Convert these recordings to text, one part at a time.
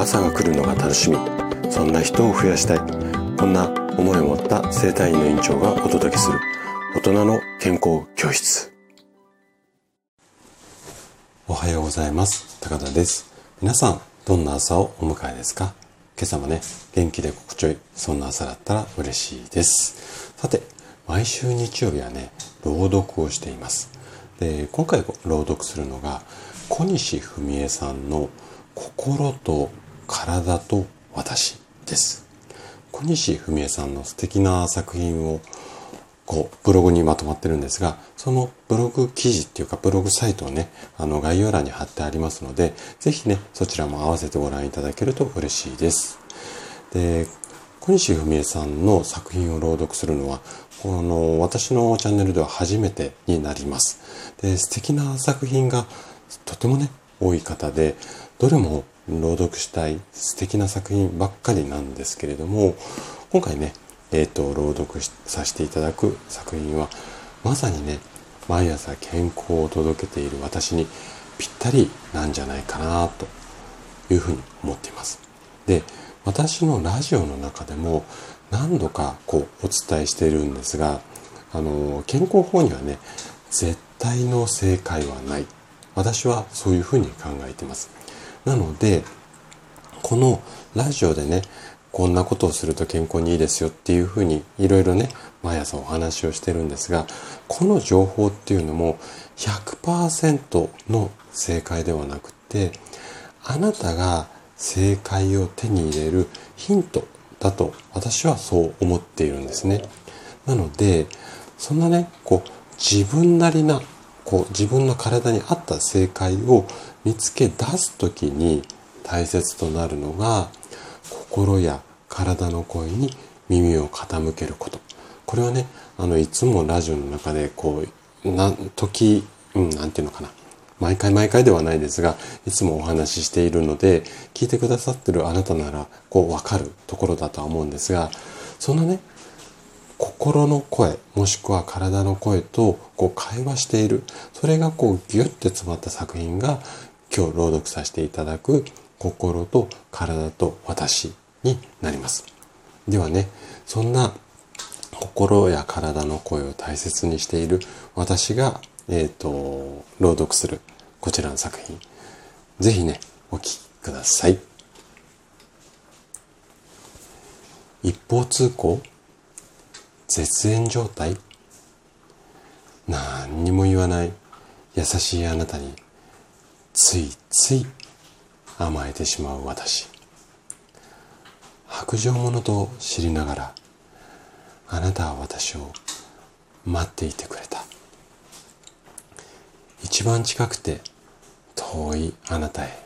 朝が来るのが楽しみ。そんな人を増やしたい。こんな思いを持った生体院の院長がお届けする。大人の健康教室。おはようございます。高田です。皆さんどんな朝をお迎えですか？今朝もね元気で心地よいそんな朝だったら嬉しいです。さて毎週日曜日はね朗読をしています。で今回朗読するのが小西文江さんの「心と体と私」です。小西文江さんの素敵な作品をこうブログにまとまってるんですがそのブログ記事っていうかブログサイトをねあの概要欄に貼ってありますので是非ねそちらも合わせてご覧いただけると嬉しいです。で小西文江さんの作品を朗読するのはこの私のチャンネルでは初めてになります。で素敵な作品がとてもね多い方でどれも朗読したい素敵な作品ばっかりなんですけれども今回ねえっ、ー、と朗読させていただく作品はまさにね毎朝健康を届けている私にぴったりなんじゃないかなというふうに思っています。で私のラジオの中でも何度かこうお伝えしているんですがあの健康法にはね絶対の正解はない私はそういうふうに考えていますなのでこのラジオでねこんなことをすると健康にいいですよっていうふうにいろいろね毎朝お話をしてるんですがこの情報っていうのも100%の正解ではなくてあなたが正解を手に入れるヒントだと私はそう思っているんですね。なのでそんなねこう自分なりなこう自分の体に合った正解を見つけ出す時に大切となるのが心や体の声に耳を傾けること。これはね、あの、いつもラジオの中で、こう、な、時、うん、なんていうのかな。毎回毎回ではないですが、いつもお話ししているので、聞いてくださってるあなたなら、こう、わかるところだとは思うんですが、そのね、心の声、もしくは体の声と、こう、会話している。それが、こう、ギュッて詰まった作品が、今日朗読させていただく、心と体と私になります。ではね、そんな心や体の声を大切にしている私が、えっ、ー、と、朗読するこちらの作品。ぜひね、お聴きください。一方通行絶縁状態？何にも言わない。優しいあなたについつい甘えてしまう私。白状者と知りながらあなたは私を待っていてくれた。一番近くて遠いあなたへ。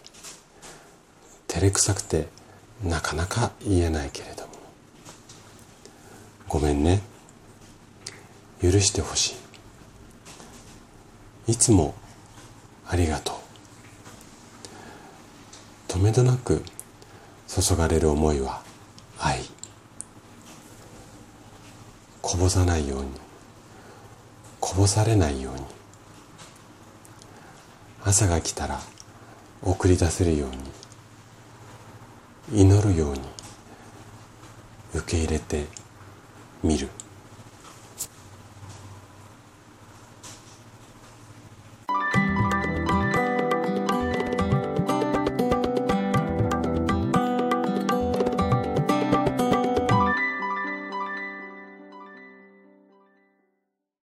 照れくさくてなかなか言えないけれども。ごめんね。許してほしい。いつもありがとう。止めどなく注がれる思いは愛。こぼさないように。こぼされないように。朝が来たら送り出せるように。祈るように。受け入れてみる。